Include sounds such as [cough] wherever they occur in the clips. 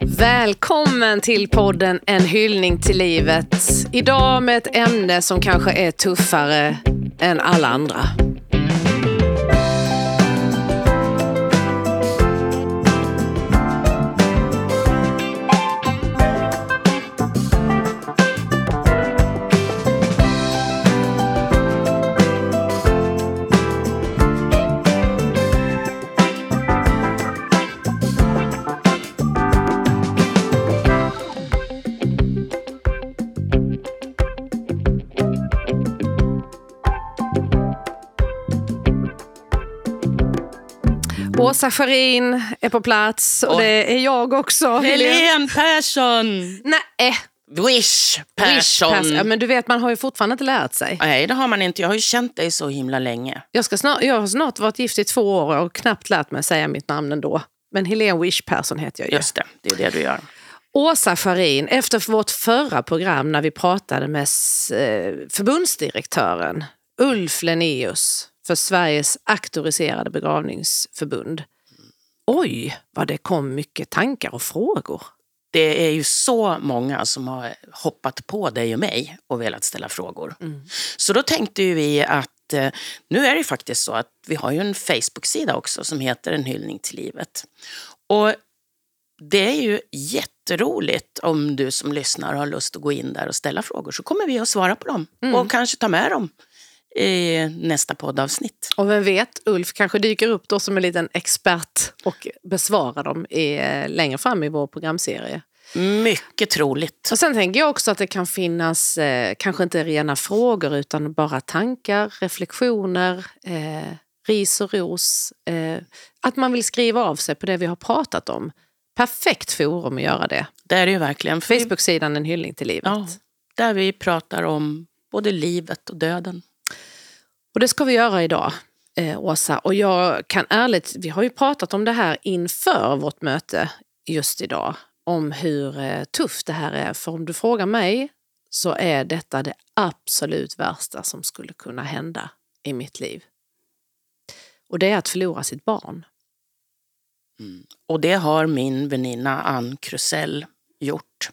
Välkommen till podden En hyllning till livet. Idag med ett ämne som kanske är tuffare än alla andra. Åsa Scharin är på plats och Och- det är jag också. Helene Persson! Nej, Wish Persson. Persson. Ja, men du vet, man har ju fortfarande inte lärt sig. Nej, det har man inte. Jag har ju känt dig så himla länge. Jag, ska snart, jag har snart varit gift i två år och knappt lärt mig säga mitt namn ändå. Men Helene Wish Persson heter jag ju. Just det, det är det du gör. Åsa Scharin, efter vårt förra program när vi pratade med eh, förbundsdirektören Ulf Lenneus för Sveriges auktoriserade begravningsförbund. Oj, vad det kom mycket tankar och frågor. Det är ju så många som har hoppat på dig och mig och velat ställa frågor. Så då tänkte ju vi att eh, nu är det faktiskt så att vi har ju en Facebook-sida också som heter En hyllning till livet. Och det är ju jätteroligt om du som lyssnar har lust att gå in där och ställa frågor så kommer vi att svara på dem och kanske ta med dem i nästa poddavsnitt. Och vem vet, Ulf kanske dyker upp då som en liten expert och besvarar dem i, eh, längre fram i vår programserie. Mycket troligt. Och sen tänker jag också att det kan finnas, eh, kanske inte rena frågor utan bara tankar, reflektioner, eh, ris och ros. Eh, att man vill skriva av sig på det vi har pratat om. Perfekt forum att göra det. Det är det ju verkligen. För Facebook-sidan En hyllning till livet. Ja, där vi pratar om både livet och döden. Och det ska vi göra idag, eh, Åsa. Och jag kan ärligt, vi har ju pratat om det här inför vårt möte just idag. Om hur eh, tufft det här är. För om du frågar mig så är detta det absolut värsta som skulle kunna hända i mitt liv. Och det är att förlora sitt barn. Och det har min väninna Ann Krusell gjort.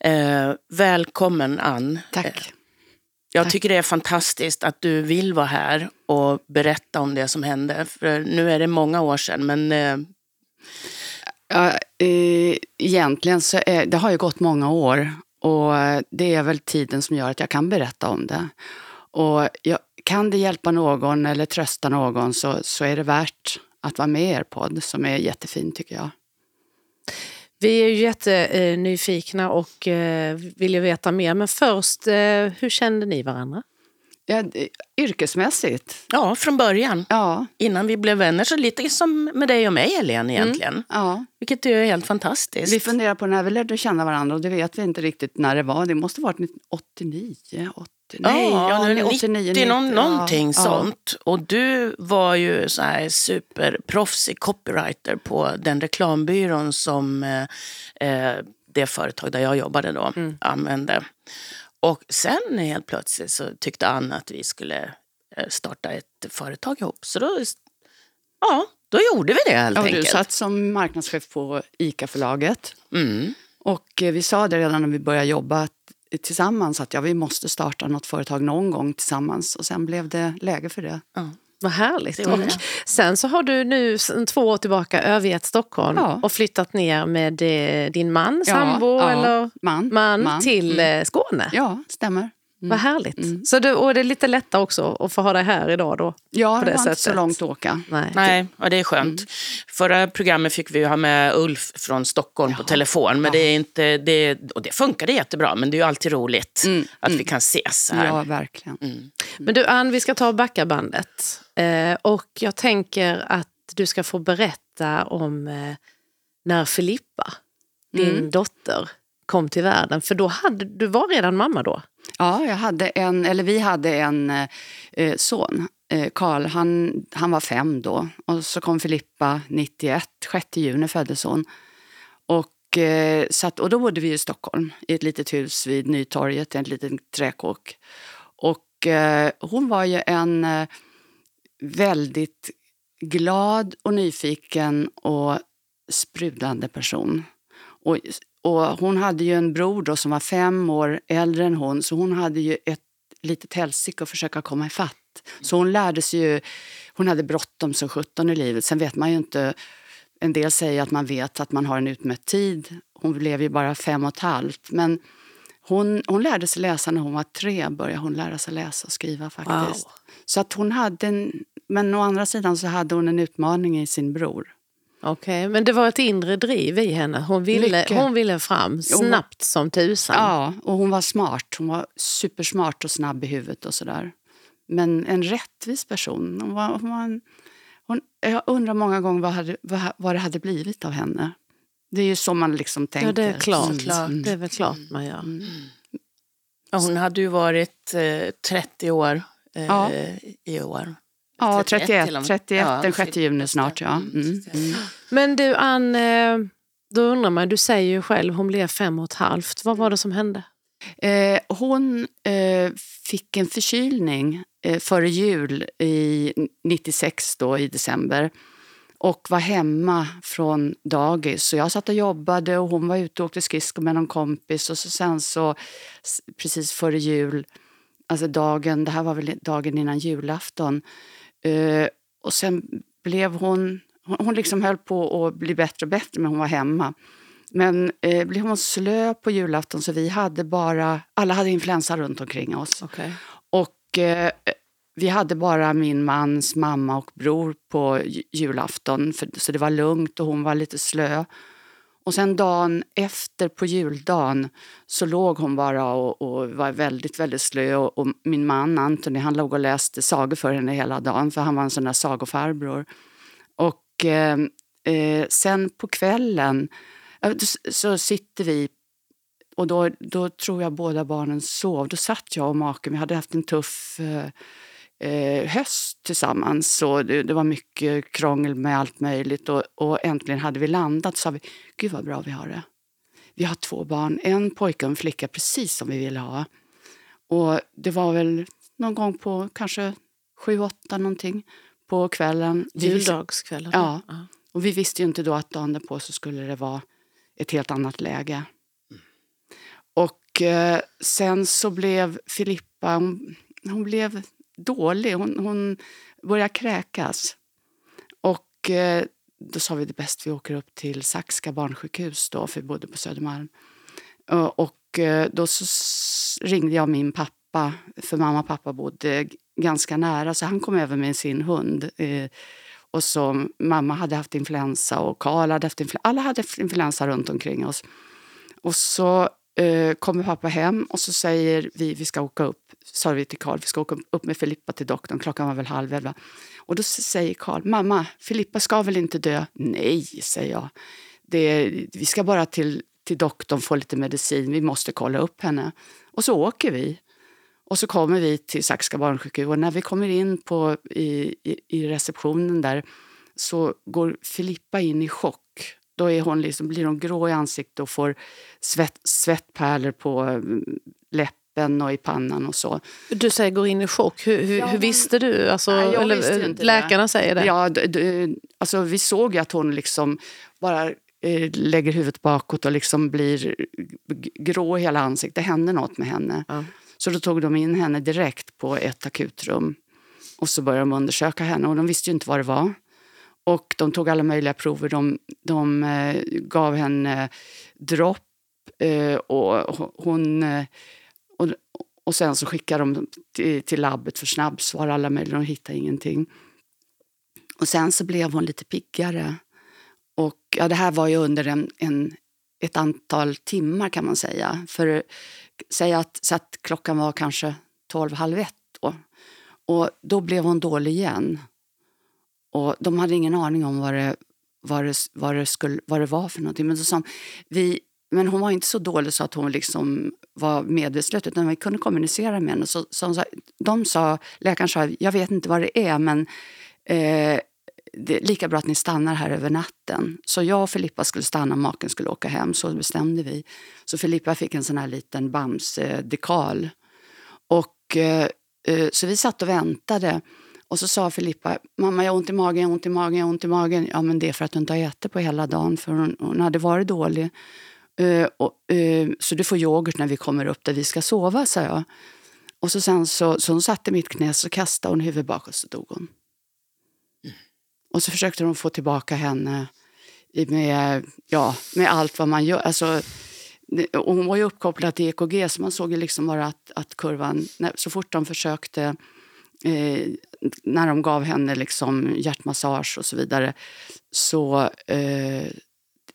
Eh, välkommen Ann. Eh, Tack. Jag tycker det är fantastiskt att du vill vara här och berätta om det som hände. För nu är det många år sedan, men eh, Ja, eh, egentligen så är, det har ju gått många år och det är väl tiden som gör att jag kan berätta om det. Och jag, kan det hjälpa någon eller trösta någon så, så är det värt att vara med i er podd som är jättefin tycker jag. Vi är ju jättenyfikna och eh, vill ju veta mer. Men först, eh, hur kände ni varandra? Ja, yrkesmässigt, ja, från början. ja. Innan vi blev vänner, så lite som med dig och mig Helene egentligen. ja. Vilket är helt fantastiskt. Vi funderar på när vi lärde känna varandra och det vet vi inte riktigt när det var. Det måste ha varit 89, 80, nej, ja, ja, 89, 90, någon, ja, någonting ja. sånt. Och du var ju så här superproffsig copywriter på den reklambyrån som eh, eh, det företag där jag jobbade då använde. Och sen helt plötsligt så tyckte Anna att vi skulle eh, starta ett företag ihop. Så då, ja, då gjorde vi det helt Ja, du enkelt. satt som marknadschef på ICA-förlaget. Mm. Och eh, vi sa det redan när vi började jobba tillsammans att ja, vi måste starta något företag någon gång tillsammans. Och sen blev det läge för det. Ja. Vad härligt. Var Och sen så har du nu två år tillbaka övergett Stockholm Ja. och flyttat ner med eh, din man, Ja, sambo ja. eller Man. man, Man. till Mm. eh, Skåne. Ja, stämmer. Vad härligt. Så det, och det är lite lättare också att få ha dig här idag då. Ja, På det det var inte så sättet. långt att åka. Nej. Nej, ja, det är skönt. Förra programmet fick vi ju ha med Ulf från Stockholm på telefon. Men det är inte, det, och det funkade jättebra, men det är ju alltid roligt att vi kan ses här. Ja, verkligen. Men du Ann, vi ska ta backarbandet. Eh, och jag tänker att du ska få berätta om eh, när Filippa, din dotter, kom till världen. För då hade, du var redan mamma då. Ja, jag hade en, eller vi hade en eh, son, eh, Han, han var fem då. Och så kom Filippa 91, 6 juni föddes hon. Och, eh, så att, och då bodde vi i Stockholm i ett litet hus vid Nytorget, en liten träkåk. Och eh, hon var ju en eh, väldigt glad och nyfiken och sprudlande person. Och, och hon hade ju en bror då som var fem år äldre än hon så hon hade ju ett litet helsike att försöka komma ifatt. Så hon lärde sig ju, hon hade bråttom som sjutton i livet. Sen vet man ju inte, en del säger att man vet att man har en utmätt tid. Hon blev ju bara fem och ett halvt. Men hon, hon lärde sig läsa när hon var tre, började hon lära sig läsa och skriva faktiskt. Wow. Så att hon hade en, men å andra sidan så hade hon en utmaning i sin bror. Okej, men det var ett inre driv i henne. Hon ville, Mycket. hon ville fram snabbt som tusan. Ja, och hon var smart. Hon var supersmart och snabb i huvudet och sådär. Men en rättvis person. Hon var, hon var en, hon, jag undrar många gånger vad, hade, vad, vad det hade blivit av henne. Det är ju så man liksom tänker. Ja, det är klart. Mm. Det är väl klart man gör. Ja, hon hade ju varit eh, 30 år eh, Ja. i år. Ja, 31 31, till och med. 31 Ja, den 6 juni snart. Ja. Mm, Mm. Men du Ann, eh, då undrar man, du säger ju själv hon blev fem och ett halvt. Vad var det som hände? Eh, hon eh, fick en förkylning eh, före jul i 96 då, i december och var hemma från dagis. Så jag satt och jobbade och hon var ute och åkte skridskor med någon kompis och så sen så precis före jul, alltså dagen, det här var väl dagen innan julafton eh, och sen blev hon, hon liksom höll på att bli bättre och bättre men hon var hemma. Men eh, blev hon slö på julafton så vi hade bara, alla hade influensa runt omkring oss. Okay. Och eh, vi hade bara min mans mamma och bror på ju- julafton, för, så det var lugnt och hon var lite slö. Och sen dagen efter, på juldagen, så låg hon bara och, och var väldigt, väldigt slö. Och, och min man Anthony, han låg och läste sagor för henne hela dagen, för han var en sån där sagofarbror. Och eh, eh, sen på kvällen så sitter vi och då, då tror jag båda barnen sov. Då satt jag och maken, vi hade haft en tuff eh, eh, höst tillsammans. Så det, det var mycket krångel med allt möjligt. Och, och äntligen hade vi landat så sa vi, gud vad bra vi har det. Vi har två barn, en pojke och en flicka, precis som vi ville ha. Och det var väl någon gång på kanske sju, åtta någonting på kvällen. Juldagskvällen? Ja. och vi visste ju inte då att dagen därpå så skulle det vara ett helt annat läge. Och eh, sen så blev Filippa, hon, hon blev dålig. Hon, hon började kräkas. Och eh, då sa vi det bäst vi åker upp till Saxka barnsjukhus då, för vi bodde på Södermalm. Eh, och eh, då så ringde jag min pappa, för mamma och pappa bodde ganska nära, så han kom över med sin hund. Eh, och så mamma hade haft influensa och Karl hade haft influensa. Alla hade haft influensa runt omkring oss. Och så eh, kommer pappa hem och så säger vi vi ska åka upp, sa vi till Karl, vi ska åka upp med Filippa till doktorn. Klockan var väl halv elva. Och då säger Karl, mamma, Filippa ska väl inte dö? Nej, säger jag. Det, vi ska bara till, till doktorn få lite medicin, vi måste kolla upp henne. Och så åker vi. Och så kommer vi till Saxka barnsjukhus och när vi kommer in på, i, i, i receptionen där så går Filippa in i chock. Då är hon liksom, blir hon grå i ansiktet och får svett, svettpärlor på mm, läppen och i pannan och så. Du säger går in i chock. Hur, hur, Ja, hur visste du? Alltså, Nej, eller, visste ju inte det. läkarna säger det. Ja, d- d- alltså vi såg ju att hon liksom bara eh, lägger huvudet bakåt och liksom blir grå i hela ansiktet. Det hände något med henne. Ja. Så då tog de in henne direkt på ett akutrum. Och så började de undersöka henne och de visste ju inte vad det var. Och de tog alla möjliga prover. De, de eh, gav henne eh, dropp eh, och hon... Eh, och, och sen så skickade de till, till labbet för snabbsvar, alla möjliga. De hittade ingenting. Och sen så blev hon lite piggare. Och ja, det här var ju under en, en, ett antal timmar kan man säga. För säga att, så att klockan var kanske tolv, halv ett då. Och då blev hon dålig igen. Och de hade ingen aning om vad det, vad det, vad det, skulle, vad det var för någonting. Men, så sa vi, men hon var inte så dålig så att hon liksom var medvetslös utan vi kunde kommunicera med henne. Så, så sa, de sa, läkaren sa, jag vet inte vad det är men eh, det är lika bra att ni stannar här över natten. Så jag och Filippa skulle stanna, maken skulle åka hem. Så bestämde vi. Så Filippa fick en sån här liten Bamse-dekal. Och, eh, eh så vi satt och väntade. Och så sa Filippa, mamma jag har ont i magen, jag har ont i magen, jag har ont i magen. Ja men det är för att du inte har ätit på hela dagen för hon, hon hade varit dålig. Uh, och, uh, så du får yoghurt när vi kommer upp där vi ska sova, sa jag. Och så sen så, så hon satte mitt knä så kastade hon huvudet bakåt så dog hon. Mm. Och så försökte de få tillbaka henne med, ja, med allt vad man gör. Alltså, hon var ju uppkopplad till EKG så man såg ju liksom bara att, att kurvan, så fort de försökte eh, när de gav henne liksom hjärtmassage och så vidare så eh,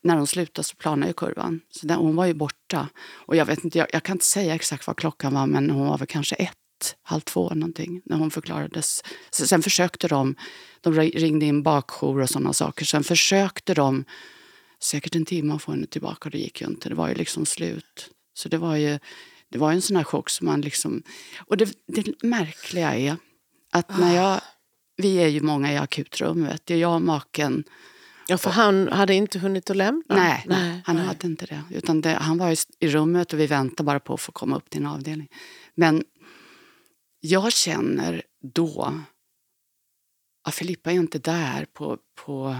när de slutade så planade ju kurvan. Så den, hon var ju borta. Och jag, vet inte, jag, jag, kan inte säga exakt vad klockan var men hon var väl kanske ett, halv två någonting när hon förklarades. Sen försökte de, de ringde in bakjour och sådana saker. Sen försökte de säkert en timme att få henne tillbaka. Det gick ju inte. Det var ju liksom slut. Så det var ju det var ju en sån här chock som man liksom... Och det, det märkliga är att när jag... Vi är ju många i akutrummet. Det är jag, maken Ja, för han hade inte hunnit att lämna? Nej, nej han nej. hade inte det. Utan det, Han var i rummet och vi väntade bara på att få komma upp till en avdelning. Men jag känner då att Filippa är inte där på, på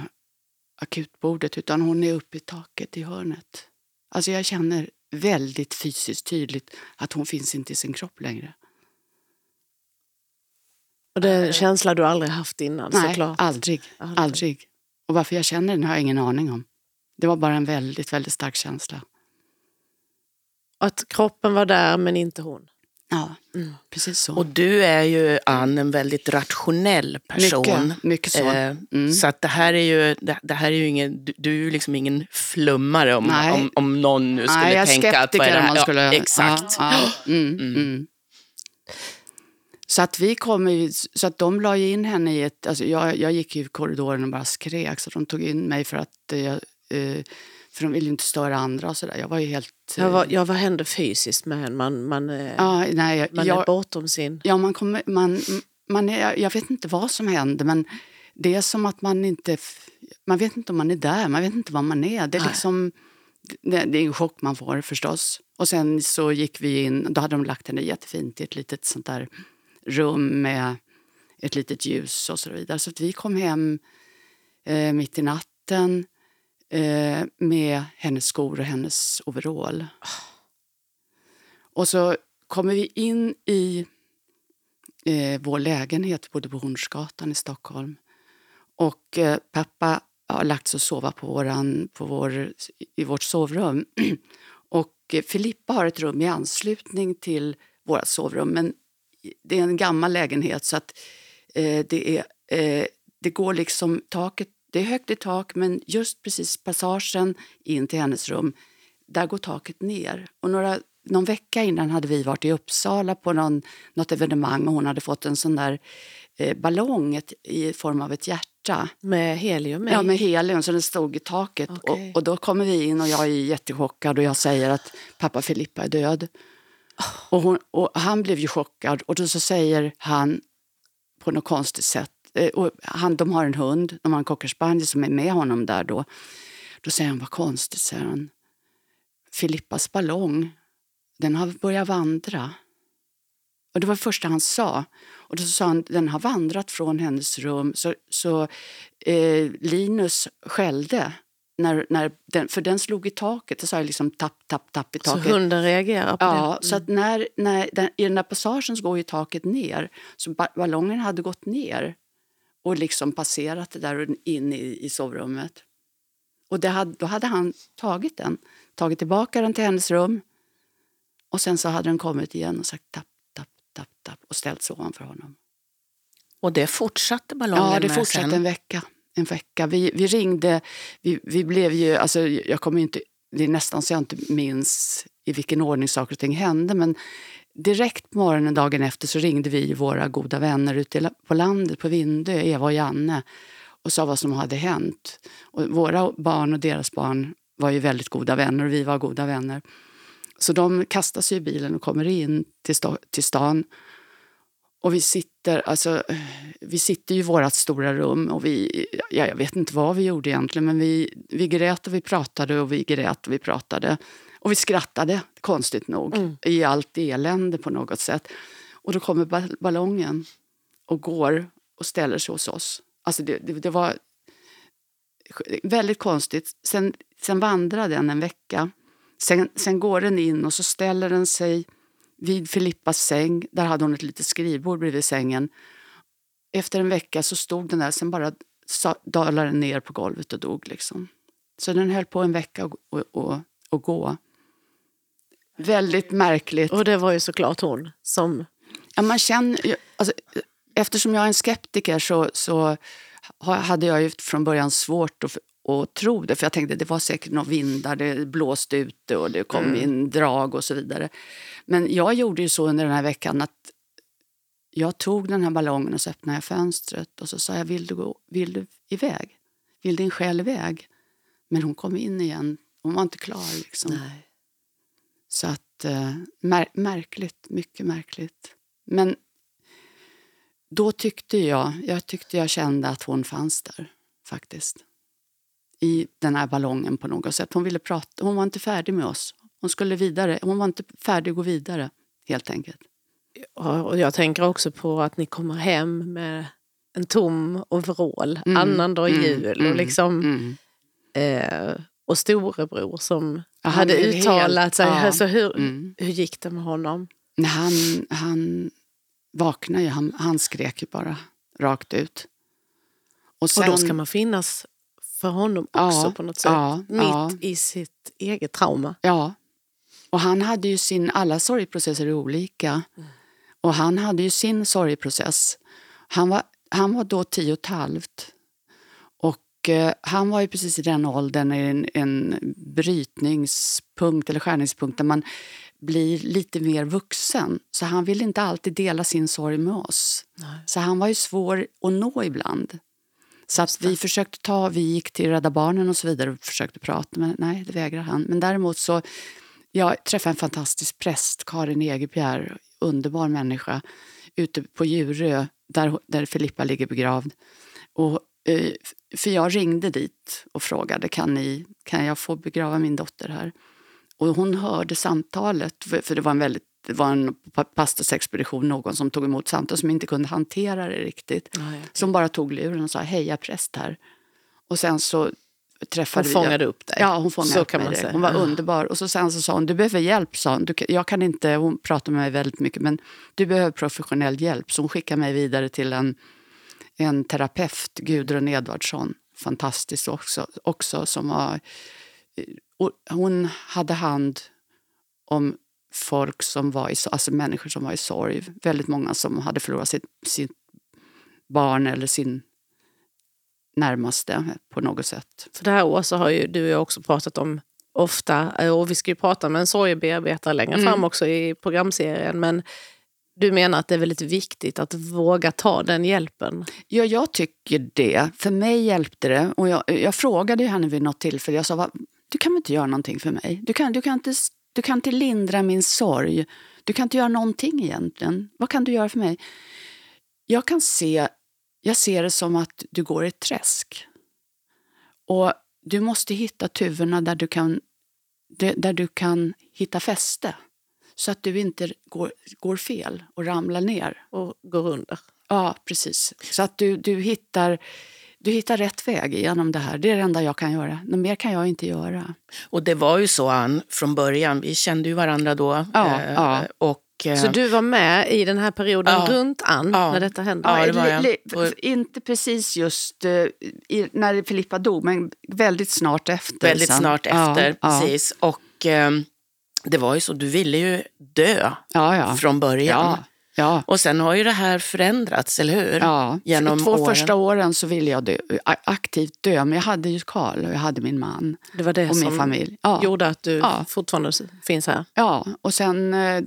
akutbordet utan hon är uppe i taket i hörnet. Alltså jag känner väldigt fysiskt tydligt att hon finns inte i sin kropp längre. Och det är en känsla du aldrig haft innan? Nej, såklart. aldrig. aldrig. aldrig. Och varför jag känner den har jag ingen aning om. Det var bara en väldigt, väldigt stark känsla. Att kroppen var där men inte hon? Ja, mm. precis så. Och du är ju, Ann, en väldigt rationell person. Mycket, mycket så. Eh, mm. Så att det här är ju, det, det, här är ju ingen, du, du är ju liksom ingen flummare om, om, om någon nu skulle Nej, jag tänka att vad är det här? Ja, exakt. Ja, ja. [gasps] Mm, mm, mm. Så att, vi kom, så att de la in henne i ett... Alltså jag, jag gick i korridoren och bara skrek så de tog in mig för att jag, eh, för de ville inte störa andra och sådär. Jag var ju helt... Ja, vad, ja, vad hände fysiskt med henne? Man, man, ja, nej, man jag, är bortom sin... Ja, man kommer, man, man är, jag vet inte vad som händer men det är som att man inte... Man vet inte om man är där, man vet inte vad man är. Det är liksom... Det, det, är en chock man får förstås. Och sen så gick vi in, då hade de lagt henne jättefint i ett litet sånt där rum med ett litet ljus och så vidare. Så vi kom hem eh, mitt i natten eh, med hennes skor och hennes overall. Och så kommer vi in i eh, vår lägenhet, bodde på Hornsgatan i Stockholm. Och eh, pappa har lagt sig och sova på våran, på vår, i vårt sovrum. [clears throat] och eh, Filippa har ett rum i anslutning till vårt sovrum men det är en gammal lägenhet så att eh, det, är, eh, det går liksom taket, det är högt i tak men just precis passagen in till hennes rum, där går taket ner. Och några, någon vecka innan hade vi varit i Uppsala på någon, något evenemang och hon hade fått en sån där eh, ballong ett, i form av ett hjärta. Med helium? Ja, med helium, så den stod i taket. Okay. Och, och, då kommer vi in och jag är jättechockad och jag säger att pappa Filippa är död. Och, hon, och han blev ju chockad och då så säger han på något konstigt sätt, eh, och han, de har en hund, de har en cockerspaniel som är med honom där då. Då säger han, vad konstigt, säger han. Filippas ballong, den har börjat vandra. Och det var det första han sa. Och då sa han, den har vandrat från hennes rum. Så, så eh, Linus skällde när, när den, för den slog i taket. Det sa jag liksom tapp, tapp, tapp i taket. Så hunden reagerar på ja, det? Ja, så att när, när den, i den där passagen så går ju taket ner. Så ballongen hade gått ner och liksom passerat det där in i, i sovrummet. Och det hade, då hade han tagit den, tagit tillbaka den till hennes rum och sen så hade den kommit igen och sagt tapp, tapp, tapp, tapp och ställt sig ovanför honom. Och det fortsatte ballongen Ja, det fortsatte en vecka en vecka. Vi, vi ringde, vi, vi blev ju, alltså jag kommer inte, det är nästan så jag inte minns i vilken ordning saker och ting hände men direkt på morgonen dagen efter så ringde vi våra goda vänner ute på landet på Vindö, Eva och Janne och sa vad som hade hänt. Och våra barn och deras barn var ju väldigt goda vänner och vi var goda vänner. Så de kastar sig i bilen och kommer in till, till stan och vi sitter, alltså, vi sitter i vårt stora rum och vi, ja, jag vet inte vad vi gjorde egentligen men vi, vi grät och vi pratade och vi grät och vi pratade. Och vi skrattade, konstigt nog, mm. i allt elände på något sätt. Och då kommer ballongen och går och ställer sig hos oss. Alltså det, det, det var väldigt konstigt. Sen, sen vandrar den en vecka. Sen, sen går den in och så ställer den sig vid Filippas säng. Där hade hon ett litet skrivbord bredvid sängen. Efter en vecka så stod den där, sen bara dalade den ner på golvet och dog. Liksom. Så den höll på en vecka att och, och, och gå. Väldigt märkligt. Och det var ju såklart hon som... Ja, man känner, alltså, eftersom jag är en skeptiker så, så hade jag ju från början svårt att, att tro det. För jag tänkte det var säkert några vindar, det blåste ute och det kom mm. in drag och så vidare. Men jag gjorde ju så under den här veckan att jag tog den här ballongen och så öppnade jag fönstret och så sa jag, vill du, gå, vill du iväg? Vill din själ iväg? Men hon kom in igen. Hon var inte klar. Liksom. Nej. Så att, eh, mär, märkligt, mycket märkligt. Men då tyckte jag, jag tyckte jag kände att hon fanns där faktiskt. I den här ballongen på något sätt. Hon ville prata, hon var inte färdig med oss. Hon skulle vidare, hon var inte färdig att gå vidare helt enkelt. Och jag tänker också på att ni kommer hem med en tom overall, mm, annandag mm, jul och mm, liksom mm. eh, och storebror som ja, hade uttalat helt, sig. Ja, alltså hur, mm. hur gick det med honom? Han, han vaknade ju, han, han skrek ju bara rakt ut. Och, sen, och då ska man finnas för honom också ja, på något sätt. Ja, mitt ja. i sitt eget trauma. Ja. Och han hade ju sin, alla sorgprocesser är olika. Mm. Och han hade ju sin sorgprocess. Han var, han var då tio och ett halvt. Och eh, han var ju precis i den åldern, en, en brytningspunkt eller skärningspunkt där man blir lite mer vuxen. Så han ville inte alltid dela sin sorg med oss. Nej. Så han var ju svår att nå ibland. Så att vi försökte ta, vi gick till Rädda Barnen och så vidare och försökte prata, men nej, det vägrade han. Men däremot så, jag träffade en fantastisk präst, Karin Egebjerg, underbar människa, ute på Djurö, där, där Filippa ligger begravd. Och, eh, för jag ringde dit och frågade, kan, ni, kan jag få begrava min dotter här? Och hon hörde samtalet, för det var en väldigt det var en pastorsexpedition, någon som tog emot samtal som inte kunde hantera det riktigt. Nej. Som bara tog luren och sa hej, jag är präst här. Och sen så träffade hon fångade vi, upp dig? Ja, hon fångade så upp kan. Man säga. Hon var ja. underbar. Och så sen så sa hon, du behöver hjälp, sa hon. Du, jag kan inte, hon pratar med mig väldigt mycket, men du behöver professionell hjälp. Så hon skickade mig vidare till en, en terapeut, Gudrun Edvardsson. Fantastisk också, också som var hon hade hand om folk som var i, alltså människor som var i sorg. Väldigt många som hade förlorat sitt, sitt barn eller sin närmaste på något sätt. För det här Åsa har ju du och jag också pratat om ofta och vi ska ju prata med en sorgebearbetare längre mm. fram också i programserien. Men du menar att det är väldigt viktigt att våga ta den hjälpen? Ja, jag tycker det. För mig hjälpte det. Och jag, jag frågade henne vid något tillfälle, jag sa du kan inte göra någonting för mig? Du kan, du, kan inte, du kan inte lindra min sorg. Du kan inte göra någonting egentligen. Vad kan du göra för mig? Jag kan se, jag ser det som att du går i ett träsk. Och du måste hitta tuvorna där du kan, där du kan hitta fäste. Så att du inte går, går fel och ramlar ner. Och går under. Ja, precis. Så att du, du hittar du hittar rätt väg genom det här. Det är det enda jag kan göra. Något mer kan jag inte göra. Och det var ju så, Ann, från början. Vi kände ju varandra då. Ja, eh, ja. Och, eh, så du var med i den här perioden ja, runt Ann ja, när detta hände? Ja, det var jag. inte precis just uh, i, när Filippa dog, men väldigt snart efter. Väldigt sen. snart efter, precis. Och eh, det var ju så, du ville ju dö från början. Ja. Och sen har ju det här förändrats, eller hur? Ja. Genom två åren. första åren så ville jag dö, aktivt dö, men jag hade ju Karl och jag hade min man det var det och min familj. Ja. gjorde att du ja. fortfarande finns här? Ja, och sen eh,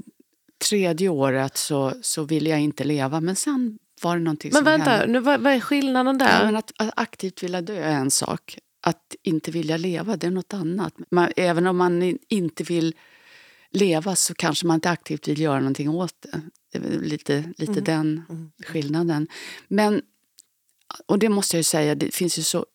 tredje året så, så ville jag inte leva, men sen var det någonting men som vänta, hände. Nu, vad, vad är skillnaden där? Ja, men att, att, aktivt vilja dö är en sak. Att inte vilja leva, det är något annat. Man, även om man inte vill leva så kanske man inte aktivt vill göra någonting åt det. Det lite, lite mm. den mm. skillnaden. Men, och det måste jag säga, det finns ju så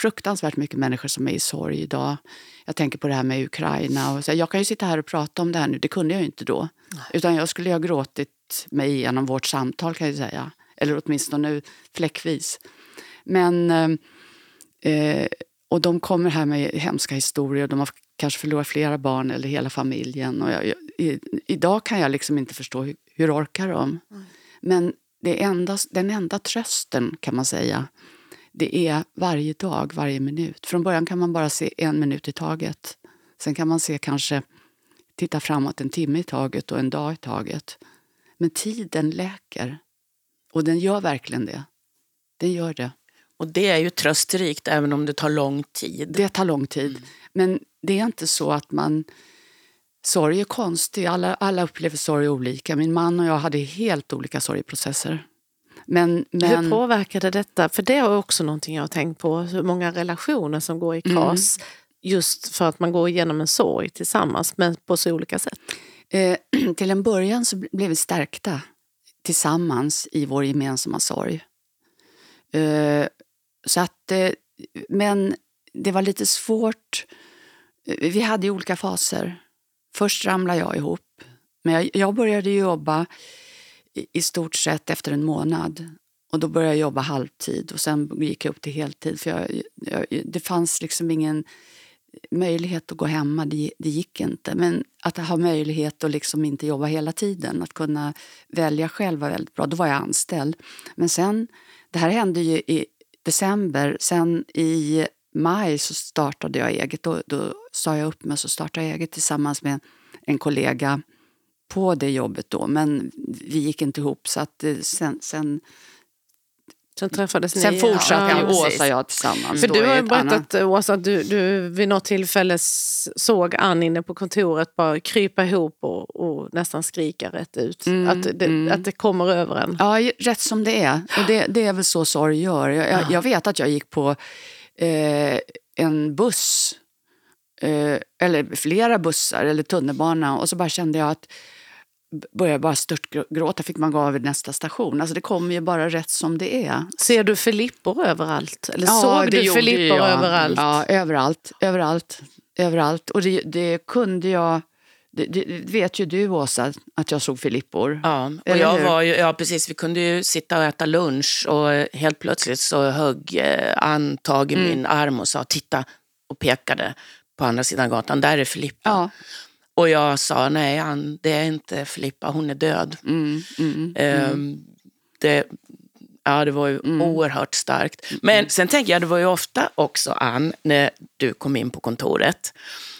fruktansvärt mycket människor som är i sorg idag. Jag tänker på det här med Ukraina. Och så, jag kan ju sitta här och prata om det här nu, det kunde jag ju inte då. Nej. Utan jag skulle ha gråtit mig igenom vårt samtal kan jag säga. eller åtminstone fläckvis. Men, eh, och de kommer här med hemska historier. De har kanske förlorat flera barn eller hela familjen. Och jag, jag, i, idag kan jag liksom inte förstå hur, hur orkar de? Mm. Men det enda, den enda trösten kan man säga, det är varje dag, varje minut. Från början kan man bara se en minut i taget. Sen kan man se kanske titta framåt en timme i taget och en dag i taget. Men tiden läker. Och den gör verkligen det. Den gör det. Och det är ju trösterikt även om det tar lång tid. Det tar lång tid. Mm. Men det är inte så att man... Sorg är konstig. Alla, alla upplever sorg olika. Min man och jag hade helt olika sorgprocesser. Men, men... Hur påverkade detta? För det är också någonting jag har tänkt på. Hur många relationer som går i mm. kras. Mm. Just för att man går igenom en sorg tillsammans, men på så olika sätt. Eh, [clears throat] till en början så blev vi stärkta tillsammans i vår gemensamma sorg. Eh, så att, eh, men det var lite svårt. Eh, vi hade olika faser. Först ramlade jag ihop. Men jag, jag började jobba i, i stort sett efter en månad. Och Då började jag jobba halvtid och sen gick jag upp till heltid. För jag, jag, det fanns liksom ingen möjlighet att gå hemma, det, det, gick inte. Men att ha möjlighet att liksom inte jobba hela tiden, att kunna välja själv var väldigt bra. Då var jag anställd. Men sen, det här hände ju i december. Sen i maj så startade jag eget. Då, då sa jag upp mig och startade jag eget tillsammans med en kollega på det jobbet då. Men vi gick inte ihop så att eh, sen, sen Sen träffades Sen ni. fortsatte ja, Åsa och jag tillsammans. För du har berättat Anna. Åsa att du, du vid något tillfälle såg Ann inne på kontoret bara krypa ihop och, och nästan skrika rätt ut. Mm, att, det, mm. att det kommer över en. Ja, rätt som det är. Och det, det är väl så sorg gör. Jag, jag, jag vet att jag gick på eh, en buss, eh, eller flera bussar eller tunnelbana och så bara kände jag att började bara störtgråta, fick man gå av vid nästa station. Alltså det kommer ju bara rätt som det är. Ser du Filippor överallt? Eller ja, såg du Filippor överallt? Ja, överallt. Överallt. överallt. Och det, det kunde jag... Det, det, vet ju du, Åsa, att jag såg Filippor. Ja, och jag var ju, ja, precis. Vi kunde ju sitta och äta lunch och helt plötsligt så högg eh, Ann tag i mm. min arm och sa titta och pekade på andra sidan gatan. Där är Filippa. Ja. Och jag sa nej, han, det är inte Filippa, hon är död. Mm, mm, um, det, ja, det var ju mm. oerhört starkt. Men mm. sen tänker jag, det var ju ofta också, Ann, när du kom in på kontoret,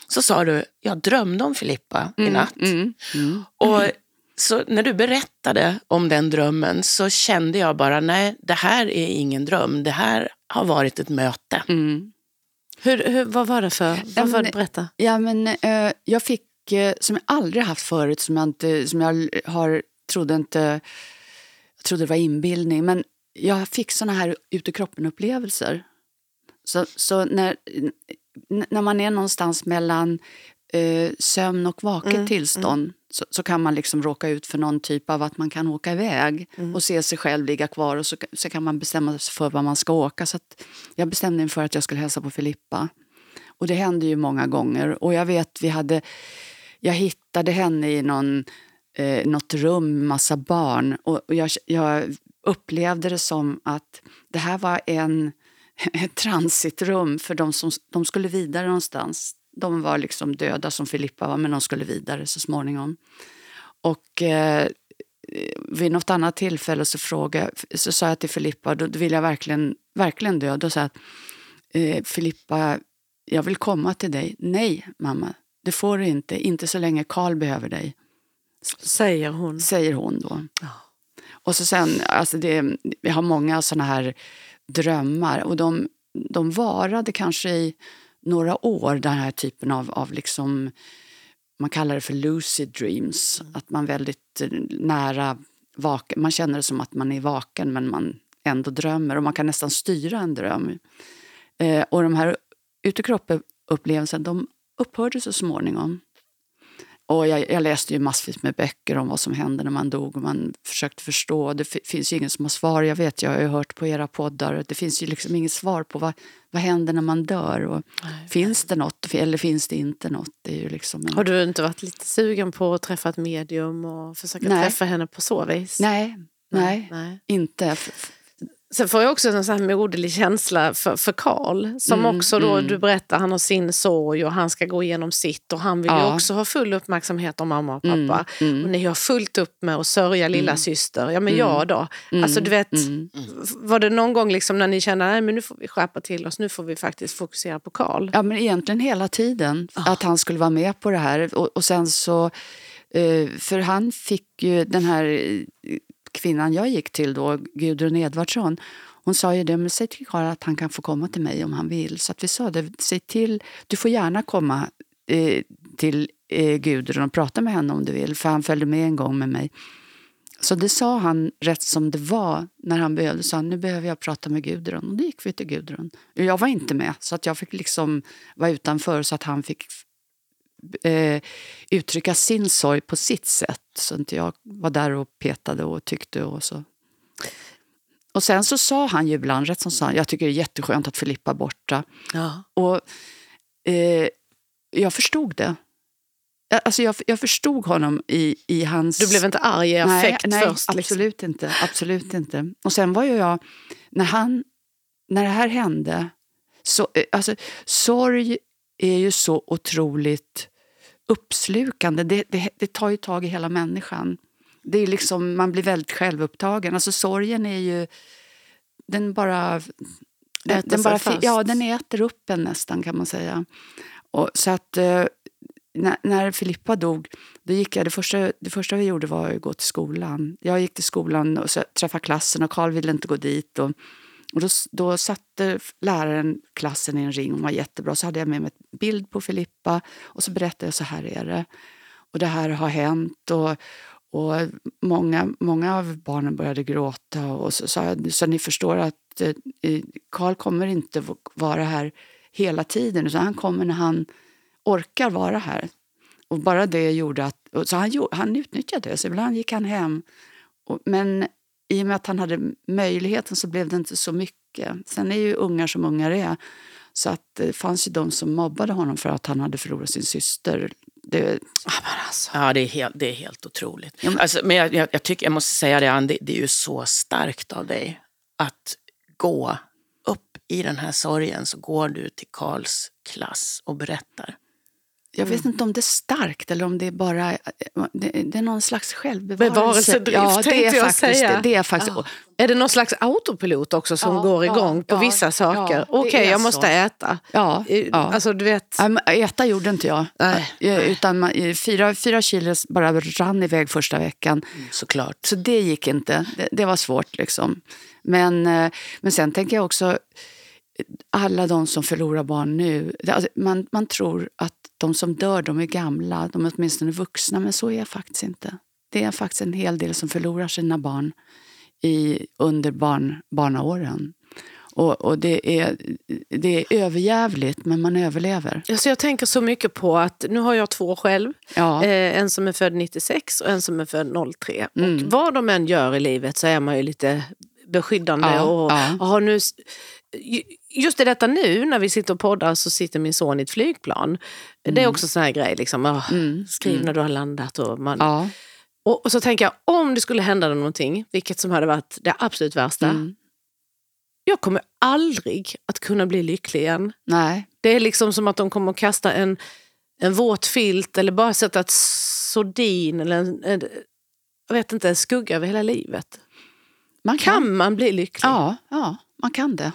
så sa du, jag drömde om Filippa i mm, natt. Mm, Och så när du berättade om den drömmen så kände jag bara, nej, det här är ingen dröm. Det här har varit ett möte. Hur, hur, vad var det för? Vad var det? Berätta. Ja, men, uh, jag fick som jag aldrig haft förut, som jag, inte, som jag har, trodde inte... Jag trodde det var inbildning, men jag fick såna här ut kroppen-upplevelser. Så, så när, när man är någonstans mellan eh, sömn och vaket mm, tillstånd mm. Så, så, kan man liksom råka ut för någon typ av att man kan åka iväg mm. och se sig själv ligga kvar och så, så kan man bestämma sig för var man ska åka. Så jag bestämde mig för att jag skulle hälsa på Filippa. Och det hände ju många gånger. Och jag vet, vi hade jag hittade henne i någon, eh, något rum med massa barn. Och, och jag, jag, upplevde det som att det här var en, [laughs] ett transitrum för de som de skulle vidare någonstans. De var liksom döda som Filippa var, men de skulle vidare så småningom. Och eh, vid något annat tillfälle så, frågade, så sa jag till Filippa, då vill jag verkligen, verkligen dö. Då sa jag, eh, Filippa, jag vill komma till dig. Nej, mamma, det får du inte, inte så länge Karl behöver dig. Säger hon. Säger hon då. Ja. Och så sen, alltså det, jag har många såna här drömmar och de, de varade kanske i några år, den här typen av, av liksom, man kallar det för lucid dreams. Mm. Att man väldigt nära vaken, man känner det som att man är vaken men man ändå drömmer och man kan nästan styra en dröm. Eh, och de här utekropp-upplevelserna, de upphörde så småningom. Och jag, jag, läste ju massvis med böcker om vad som hände när man dog och man försökte förstå. Det finns ju ingen som har svar. Jag vet, jag har ju hört på era poddar. Det finns ju liksom inget svar på vad, vad händer när man dör. Och nej, finns det något eller finns det inte något? Det är ju liksom en... Har du inte varit lite sugen på att träffa ett medium och försöka nej. träffa henne på så vis? Nej, Nej, Nej. inte. Sen får jag också en sån här moderlig känsla för, för Karl. Som Mm, också då, mm. du berättar, han har sin sorg och han ska gå igenom sitt. Och han vill ju Ja. också ha full uppmärksamhet av mamma och Mm, pappa. mm. Och ni har fullt upp med att sörja lilla syster. Ja men jag då? Alltså du vet, Mm. var det någon gång liksom när ni kände att nu får vi skärpa till oss, nu får vi faktiskt fokusera på Karl? Ja, men egentligen hela tiden. Ah. Att han skulle vara med på det här. Och, och sen så... eh, För han fick ju den här eh, kvinnan jag gick till då, Gudrun Edvardsson. Hon sa ju det, men säg till Karl att han kan få komma till mig om han vill. Så att vi sa det, säg till, du får gärna komma eh, till eh, Gudrun och prata med henne om du vill. För han följde med en gång med mig. Så det sa han rätt som det var när han behövde. Sa han, nu behöver jag prata med Gudrun. Och då gick vi till Gudrun. Jag var inte med, så att jag fick liksom vara utanför så att han fick eh, uttrycka sin sorg på sitt sätt. Så inte jag var där och petade och tyckte och så. Och sen så sa han ju ibland, rätt som sa jag tycker det är jätteskönt att Filippa är borta. Ja. Och eh, jag förstod det. Alltså jag, jag förstod honom i, i hans... Du blev inte arg i affekt nej, nej, först? Liksom. absolut inte. Absolut inte. Och sen var ju jag, när, han, när det här hände, så, eh, alltså, sorg är ju så otroligt uppslukande. Det, det, det tar ju tag i hela människan. Det är liksom, man blir väldigt självupptagen. Alltså sorgen är ju, den bara... Den, Äter den, bara fast. ja, den äter upp en nästan kan man säga. Och, så att eh, när, när Filippa dog, då gick jag, det, första, det första vi gjorde var att gå till skolan. Jag gick till skolan och så, träffade klassen och Karl ville inte gå dit. Och, och då, då satte läraren klassen i en ring hon var jättebra. Så hade jag med mig en bild på Filippa och så berättade jag så här är det. Och det här har hänt. Och, och många, många av barnen började gråta. Och så, sa så ni förstår att eh, kommer inte vara här hela tiden. Utan han kommer när han orkar vara här. Och bara det gjorde att... Så han, han utnyttjade det. Så ibland gick han hem. Och, men i och med att han hade möjligheten så blev det inte så mycket. Sen är ju ungar som ungar är. Så att det fanns ju de som mobbade honom för att han hade förlorat sin syster. Det, Ja, men alltså. Ja, det är helt, det är helt otroligt. Alltså, men jag, jag, jag, tycker, jag måste säga det, Ann, det, det är ju så starkt av dig att gå upp i den här sorgen så går du till Karls klass och berättar. Jag vet inte om det är starkt eller om det är bara det, det är någon slags självbevarelse. Ja, det är faktiskt. Det, det är faktiskt, Ja. Är det någon slags autopilot också som Ja, går ja, igång på ja, vissa saker? Okej, är jag så. måste äta. ja, Eh. Alltså du vet. Äta gjorde inte jag. Nej. Eh, Utan man, eh, fyra, fyra kilo bara rann iväg första veckan. Såklart. Så det gick inte. Det, det var svårt. liksom. Men, eh, men sen tänker jag också, eh, alla de som förlorar barn nu. Alltså, man, man tror att de som dör de är gamla, de är åtminstone vuxna, men så är jag faktiskt inte. Det är faktiskt en hel del som förlorar sina barn i, under barn, barnaåren. Och, och det, är, det är överjävligt, men man överlever. Alltså jag tänker så mycket på att nu har jag två själv. Ja. Eh, en som är född 96 och en som är född 03. Mm. Och vad de än gör i livet så är man ju lite beskyddande. Ja, och, ja. har nu, just i detta nu när vi sitter och poddar så sitter min son i ett flygplan. Det är också en sån här grej. Liksom, åh, Mm. Skriv när du har landat. Och, man, Ja. och, och så tänker jag, om det skulle hända någonting, vilket som hade varit det absolut värsta. Mm. Jag kommer aldrig att kunna bli lycklig igen. Nej. Det är liksom som att de kommer att kasta en, en våt filt eller bara sätta ett sordin eller en, en, jag vet inte, en skugga över hela livet. Man kan. Kan man bli lycklig? Ja, ja, man kan det.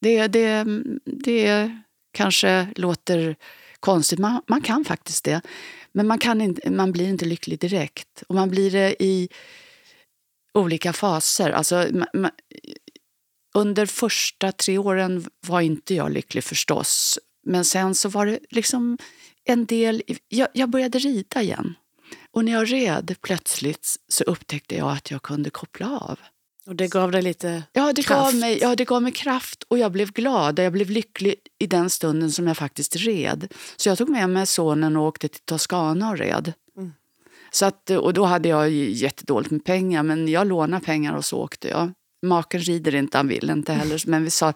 Det, det, det kanske låter konstigt, man, man kan faktiskt det. Men man, kan inte, man blir inte lycklig direkt. Och man blir det i olika faser. Alltså, ma- ma- under första tre åren var inte jag lycklig förstås. Men sen så var det liksom en del... Jag, jag började rida igen. Och när jag red plötsligt så upptäckte jag att jag kunde koppla av. Och det gav dig lite... Ja det, gav Kraft. mig, ja, det gav mig kraft och jag blev glad. Jag blev lycklig i den stunden som jag faktiskt red. Så jag tog med mig sonen och åkte till Toscana och red. Mm. Så att, och då hade jag jättedåligt med pengar, men jag lånade pengar och så åkte jag. Maken rider inte, han vill inte heller. Men vi sa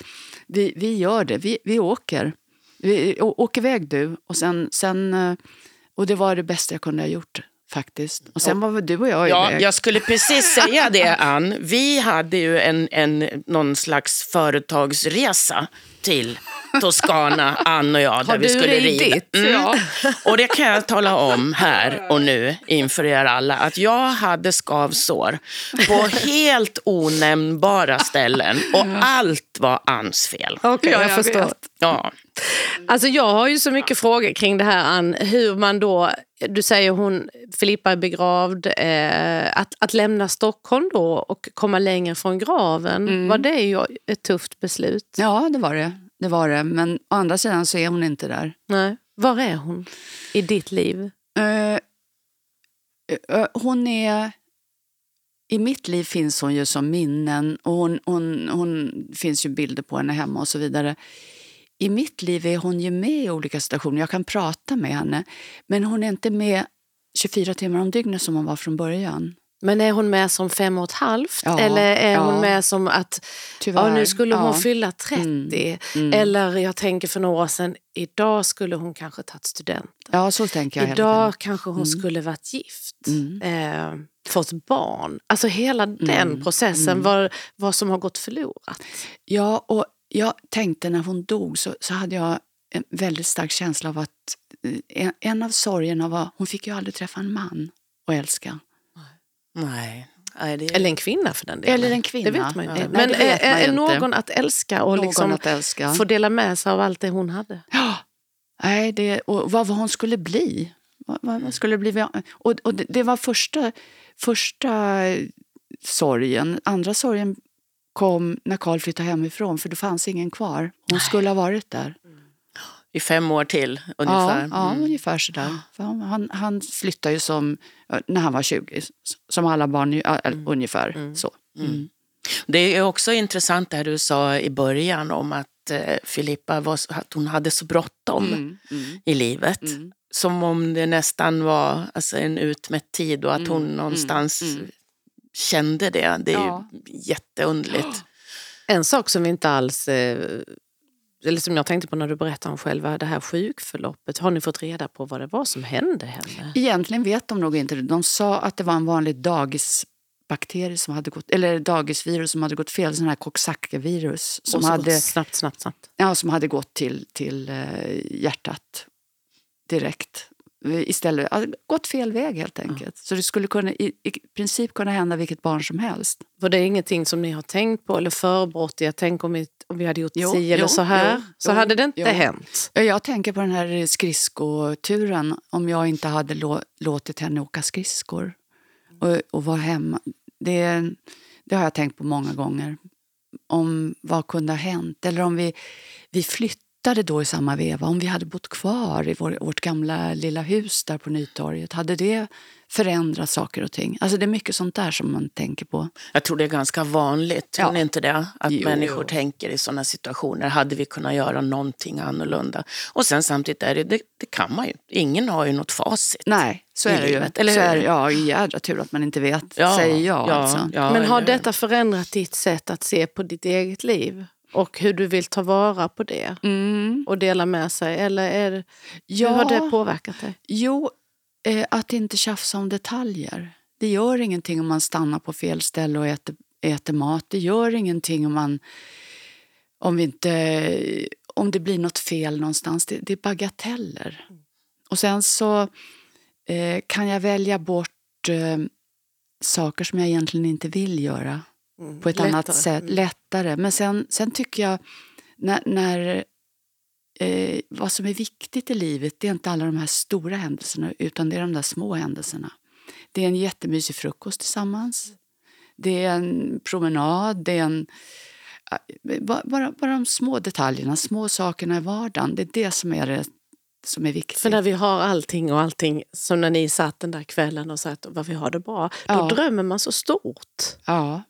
vi, vi gör det, vi, vi åker. Vi, å, åk iväg du. Och, sen, sen, eh, och det var det bästa jag kunde ha gjort faktiskt. Och sen var du och jag Ja, iväg. jag skulle precis säga det, [laughs] Ann. Vi hade ju en, en, någon slags företagsresa till Toscana, Ann och jag, där vi skulle rida. Mm. Ja. Och det kan jag tala om här och nu inför er alla, att jag hade skavsår på helt onämnbara ställen och allt var Anns fel. Okej, Ja, jag, jag förstår. vet. Ja. Alltså jag har ju så mycket frågor kring det här, Ann. Hur man då, du säger hon, Filippa är begravd, eh, att, att lämna Stockholm då och komma längre från graven, var det ju ett tufft beslut? Ja, det var det. Det var det. Men å andra sidan så är hon inte där. Nej. Var är hon i ditt liv? Eh, eh, hon är... I mitt liv finns hon ju som minnen och hon, hon, hon finns ju bilder på henne hemma och så vidare. I mitt liv är hon ju med i olika situationer. Jag kan prata med henne, men hon är inte med 24 timmar om dygnet som hon var från början. Men är hon med som fem och ett halvt? Ja, Eller är hon ja. med som att Tyvärr. ja, nu skulle hon fylla 30? mm. Eller jag tänker för några år sedan, idag skulle hon kanske tagit studenten. Ja, så tänker jag Idag kanske hon skulle varit gift. Mm. Eh, fått barn. Alltså hela den processen, vad, vad som har gått förlorat. Ja, och jag tänkte när hon dog så, så hade jag en väldigt stark känsla av att eh, en, en av sorgerna var hon fick ju aldrig träffa en man och älska. Nej. Nej, det... Eller en kvinna för den delen. Eller en kvinna. Det vet man ju Ja. inte. Nej, Men vet är, är inte. någon att älska och Någon liksom att älska. få dela med sig av allt det hon hade? Ja. Nej, det, och vad hon skulle bli. Vad, vad, vad skulle bli? Och, och det, det var första, första sorgen. Andra sorgen kom när Karl flyttade hemifrån för det fanns ingen kvar. Hon skulle ha varit där. I fem år till ungefär. Ja, ja Mm. ungefär sådär. För han- Han, flyttade ju som, när han var 20, s- som alla barn, ja, eller ungefär så. Mm. Det är också intressant det här du sa i början om att eh, Filippa var, att hon hade så bråttom Mm. Mm. i livet. Mm. Som om det nästan var alltså, en utmätt tid och att hon Mm, någonstans mm, mm. kände det. Det är Ja. jätteunderligt. En sak som vi inte alls... Eh, eller som jag tänkte på när du berättade om själva det här sjukförloppet. Har ni fått reda på vad det var som hände henne? Egentligen vet de nog inte det. De sa att det var en vanlig dagisbakterie som hade gått, eller dagisvirus som hade gått fel, sån här Coxsackie-virus som hade, Snabbt, snabbt, snabbt. ja, som hade gått till, till eh, hjärtat direkt. Istället, ja, gått fel väg helt enkelt. Så det skulle kunna, i, i princip kunna hända vilket barn som helst. Var det ingenting som ni har tänkt på eller förebrått er? Tänk om vi, om vi hade gjort Jo, si eller jo, så här. jo, så hade det inte hänt. Ja, Jag tänker på den här skridskoturen. Om jag inte hade lå- låtit henne åka skridskor och, och vara hemma. Det, det har jag tänkt på många gånger. Om vad kunde ha hänt. Eller om vi, vi flyttade då i samma veva. Om vi hade bott kvar i vår, vårt gamla lilla hus där på Nytorget. Hade det förändrat saker och ting? Alltså det är mycket sånt där som man tänker på. Jag tror det är ganska vanligt, Ja. är inte det? Att Jo, människor jo. tänker i sådana situationer. Hade vi kunnat göra någonting annorlunda? Och sen samtidigt är det, det, det kan man ju. Ingen har ju något facit. Nej, så är det ju. eller så hur? är, det- ja, jädra tur att man inte vet, Ja, säger jag. ja, alltså. ja, Men har detta förändrat ditt sätt att se på ditt eget liv? Och hur du vill ta vara på det Mm. och dela med sig? Eller är Ja, hur har det påverkat dig? Jo, eh, att inte tjafsa om detaljer. Det gör ingenting om man stannar på fel ställe och äter, äter mat. Det gör ingenting om man om, vi inte, om det blir något fel någonstans. Det, det är bagateller. Och sen så eh, kan jag välja bort eh, saker som jag egentligen inte vill göra på ett annat Lättare. sätt. Mm. Lättare. Men sen, sen tycker jag, när, när eh, vad som är viktigt i livet det är inte alla de här stora händelserna utan det är de där små händelserna. Det är en jättemysig frukost tillsammans. Det är en promenad. Det är en, eh, ba- bara, bara de små detaljerna, små sakerna i vardagen. Det är det som är det som är viktigt. För när vi har allting och allting, som när ni satt den där kvällen och sa att vad vi har det bra, då Ja. drömmer man så stort. ja,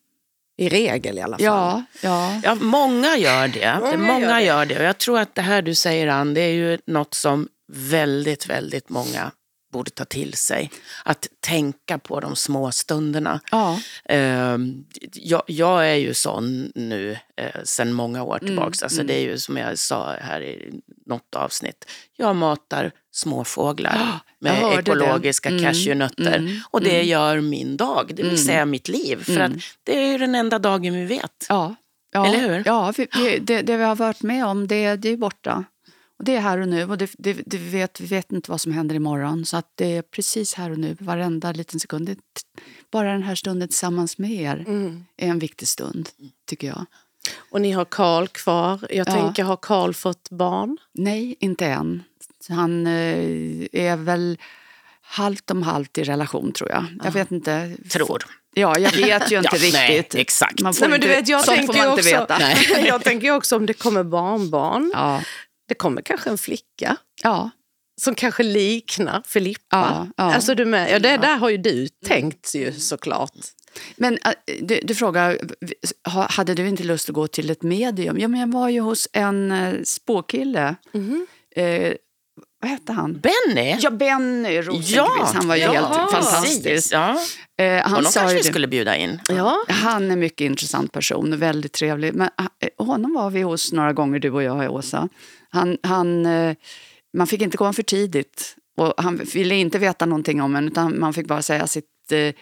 I regel i alla fall. ja, ja. Ja, många gör det. Många Många, gör gör, det. Och jag tror att det här du säger, Ann, det är ju något som väldigt, väldigt många borde ta till sig. Att tänka på de små stunderna. ja. Ehm, jag, jag är ju sån nu eh, sedan många år Mm, tillbaks. Alltså, Det är ju som jag sa här i något avsnitt. Jag matar småfåglar med ekologiska Mm, cashewnötter. mm, och det mm. gör min dag, det vill Mm. säga mitt liv. För Mm. att det är den enda dagen vi vet. Ja, ja, Eller hur? Ja, vi, det, det vi har varit med om det, det är borta. Och det är här och nu. Och det, det, det vet, vi vet inte vad som händer imorgon. Så att det är precis här och nu, varenda liten sekund. Bara den här stunden tillsammans med er Mm. är en viktig stund, tycker jag. Och ni har Karl kvar. Jag Ja. tänker, har Karl fått barn? Nej, inte än. Han eh, är väl halvt om halvt i relation, tror jag. Jag vet inte. Tror. Ja, jag vet ju [laughs] inte Ja, nej, riktigt. exakt. Man får Nej, men du inte, vet, jag tänker får man också, veta. [laughs] jag tänker också om det kommer barnbarn. Ja, Det kommer kanske en flicka ja, som kanske liknar Filippa. Ja, ja. Alltså du med, ja, det där har ju du tänkt ju såklart. Men äh, du, du frågar, hade du inte lust att gå till ett medium? Ja, men jag var ju hos en uh, spåkille. Mhm. Eh, vad hette han? Benny? Ja, Benny Rosenqvist. Ja, han var ju ja, helt fantastisk. Ja. Eh, han Honom sa kanske vi skulle bjuda in. Ja. Han är en mycket intressant person och väldigt trevlig. Men eh, honom var vi hos några gånger, du och jag, Åsa. Han, han, eh, man fick inte komma för tidigt. Och han ville inte veta någonting om en, utan man fick bara säga sitt eh,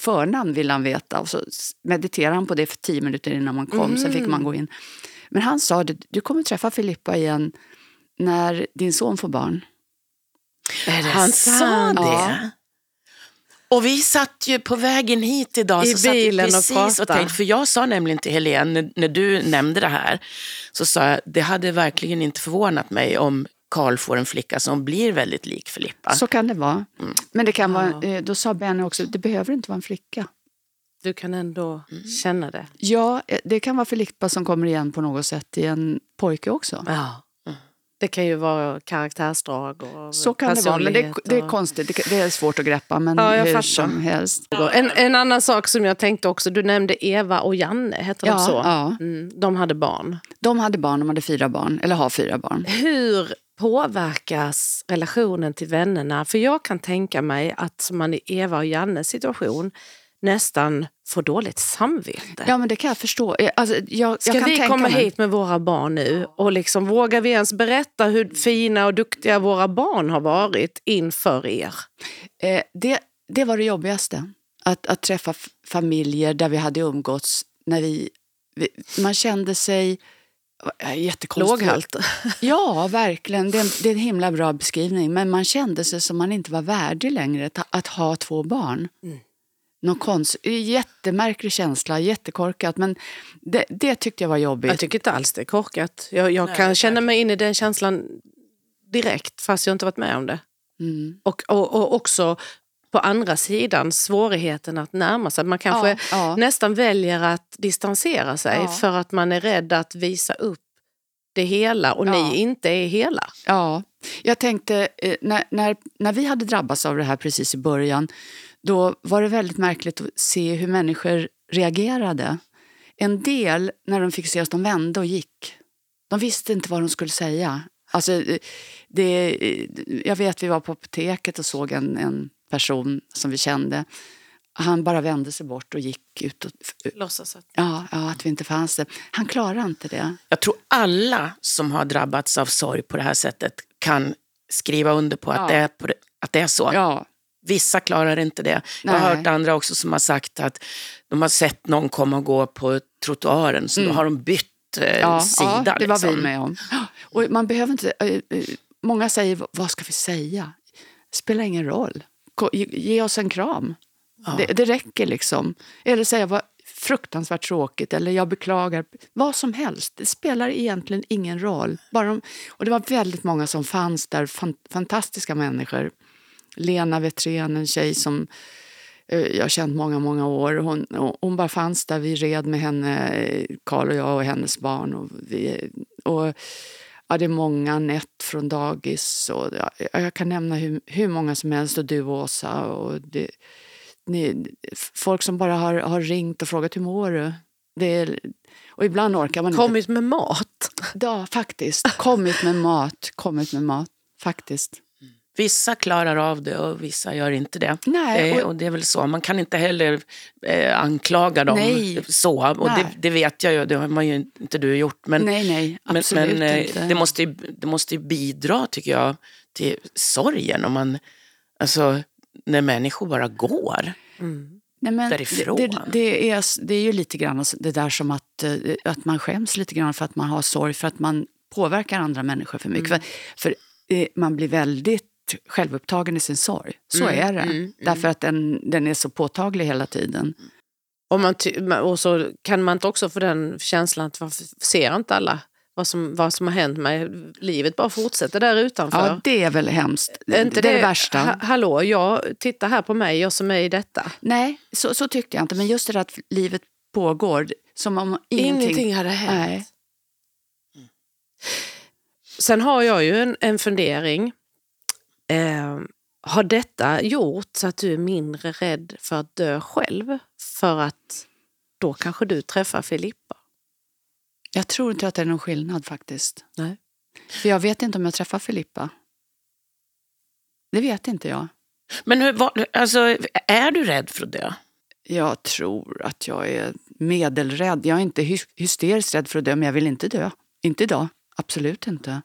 förnamn ville han veta. Och så mediterade han på det för tio minuter innan man kom, sen fick man gå in. Men han sa du kommer träffa Filippa igen när din son får barn. Han sa det. Ja. Och vi satt ju på vägen hit idag I så satt vi bilen och precis och, pratade. tänkte, för jag sa nämligen till Helene, när, när du nämnde det här, så sa jag, det hade verkligen inte förvånat mig om Karl får en flicka som blir väldigt lik Filippa. Så kan det vara. Men det kan vara, Ja. eh, då sa Benny också, det behöver inte vara en flicka. Du kan ändå känna det. Ja, eh, det kan vara Filippa som kommer igen på något sätt i en pojke också. Ja. Det kan ju vara karaktärsdrag och Så kan det vara, men det, det är konstigt. Det, det är svårt att greppa, men Ja, jag hur fattar. som helst. En, en annan sak som jag tänkte också, du nämnde Eva och Janne, heter de Ja, så? ja. Mm, de hade barn. De hade barn, de hade fyra barn, eller har fyra barn. Hur påverkas relationen till vännerna? För jag kan tänka mig att man i Eva och Jannes situation nästan får dåligt samvete. Ja, men det kan jag förstå. Alltså, jag, Ska jag kan vi komma mig. hit med våra barn nu och liksom, vågar vi ens berätta hur fina och duktiga våra barn har varit inför er? Eh, det, det var det jobbigaste. Att, att träffa familjer där vi hade umgåtts när vi... vi man kände sig... Jättekonstigt. Låghalt. Ja, verkligen. Det är, en, [laughs] det är en himla bra beskrivning. Men man kände sig som man inte var värdig längre att, att ha två barn. Mm. Någon konst, jättemärklig känsla, jättekorkat. Men det, det tyckte jag var jobbigt. Jag tycker inte alls det är korkat. Jag, jag kan känna mig in i den känslan direkt fast jag inte varit med om det. Mm. Och, och, och också på andra sidan svårigheten att närma sig. Man kanske Ja, ja. nästan väljer att distansera sig Ja. för att man är rädd att visa upp det hela och ni inte är hela. Ja, jag tänkte eh, när, när, när vi hade drabbats av det här precis i början då var det väldigt märkligt att se hur människor reagerade. En del, när de fick se oss, de vände och gick. De visste inte vad de skulle säga. Alltså, det, jag vet, vi var på apoteket och såg en, en person som vi kände. Han bara vände sig bort och gick ut. Och, Låtsas att... ja, ja, att vi inte fanns där. Han klarade inte det. Jag tror alla som har drabbats av sorg på det här sättet kan skriva under på att, Ja. det, är på det, att det är så. Ja, Vissa klarar inte det. Jag har Nej. hört andra också som har sagt att de har sett någon komma och gå på trottoaren så då har de bytt eh, Mm. ja, sida. ja, det var liksom. vi med om. Och man behöver inte, eh, eh, många säger, vad ska vi säga? spelar ingen roll. Ge, oss en kram. Det, det räcker liksom. Eller säga vad fruktansvärt tråkigt eller jag beklagar. Vad som helst. Det spelar egentligen ingen roll. Bara de, och det var väldigt många som fanns där, fan, fantastiska människor. Lena Wetrén, en tjej som eh, jag har känt många, många år. Hon, hon bara fanns där. Vi red med henne, Karl och jag och hennes barn. Och vi, och, ja, det är många, Anette från dagis. Och, ja, jag kan nämna hur, hur många som helst. Och du, Åsa. Och det, ni, folk som bara har, har ringt och frågat hur mår du? Det är, och ibland orkar man inte. Kommit med mat. Ja, faktiskt. Kommit med mat. Kommit med mat. Faktiskt. Vissa klarar av det och vissa gör inte det. Nej, Eh, och- och det är väl så. Man kan inte heller eh, anklaga dem Nej. så. Och det, det vet jag ju, det har man ju inte du gjort. Men, nej, nej, men, absolut men eh, inte. det, måste ju, det måste ju bidra, tycker jag, till sorgen. Om man, alltså, när människor bara går. Nej, men därifrån. Det, det, är, det är ju lite grann det där som att, eh, att man skäms lite grann för att man har sorg, för att man påverkar andra människor för mycket. För, för eh, man blir väldigt självupptagen i sin sorg. Så är det. Därför att den, den är så påtaglig hela tiden. Och, man och så kan man inte också få den känslan att varför ser inte alla vad som, vad som har hänt mig? Livet bara fortsätter där utanför. Ja, det är väl hemskt. Är inte det är det värsta. Ha, hallå, jag, titta här på mig, jag som är i detta. Nej, så, så tyckte jag inte. Men just det där att livet pågår, som om ingenting... Ingenting hade hänt. Nej. Sen har jag ju en, en fundering. Eh, har detta gjort så att du är mindre rädd för att dö själv? För att då kanske du träffar Filippa? Jag tror inte att det är någon skillnad faktiskt. Nej. För jag vet inte om jag träffar Filippa. Det vet inte jag. Men hur, vad, alltså, är du rädd för att dö? Jag tror att jag är medelrädd. Jag är inte hy- hysteriskt rädd för att dö, men jag vill inte dö. Inte idag. Absolut inte.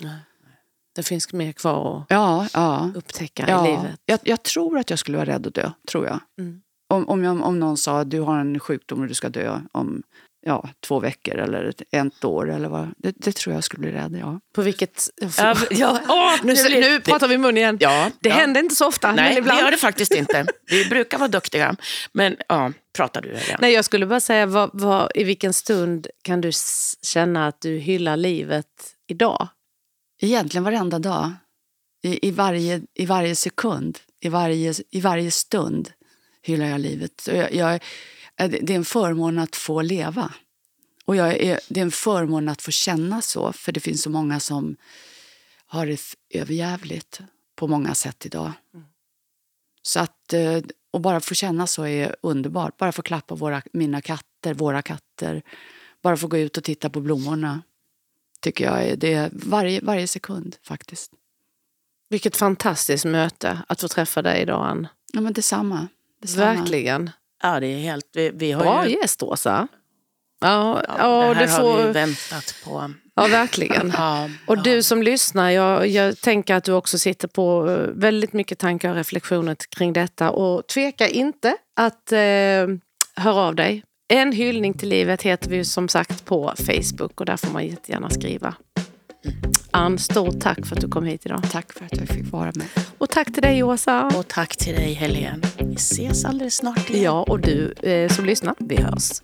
Det finns mer kvar Ja, ja. att upptäcka i ja. livet. Jag, jag tror att jag skulle vara rädd att dö, tror jag. Mm. Om, om, jag, om någon sa att du har en sjukdom och du ska dö om ja, två veckor eller ett, ett år. Eller vad. Det, det tror jag skulle bli rädd, ja. På vilket... Ja, ja, [laughs] åh, nu, blir- nu pratar vi mun igen. Ja, Det ja. händer inte så ofta, Nej, men ibland. det gör det faktiskt inte. [laughs] Vi brukar vara duktiga. Men ja, pratar du Helene? Nej, jag skulle bara säga, vad, vad, i vilken stund kan du känna att du hyllar livet idag? Egentligen varenda dag. I, i, varje, I varje sekund, i varje, i varje stund hyllar jag livet. Jag, jag, det är en förmån att få leva. Och jag är, det är en förmån att få känna så, för det finns så många som har det överjävligt på många sätt idag. Så att, eh, och bara få känna så är underbart. Bara få klappa våra, mina katter, våra katter. Bara få gå ut och titta på blommorna. Tycker jag är det varje, varje sekund faktiskt. Vilket fantastiskt möte att få träffa dig idag, Ann. Ja, men detsamma. detsamma. Verkligen. Ja, det är helt... Vi, vi har Bra ju, gäst, Åsa. Ja, ja, ja, det här det har vi får... väntat på. Ja, verkligen. [laughs] Ja, Och ja. du som lyssnar, jag, jag tänker att du också sitter på eh, väldigt mycket tankar och reflektioner kring detta. Och tveka inte att eh, höra av dig. En hyllning till livet heter vi som sagt på Facebook och där får man jättegärna skriva. Ann, stort tack för att du kom hit idag. Tack för att jag fick vara med. Och tack till dig Åsa. Och tack till dig Helene. Vi ses alldeles snart igen. Ja, och du eh, som lyssnar, vi hörs.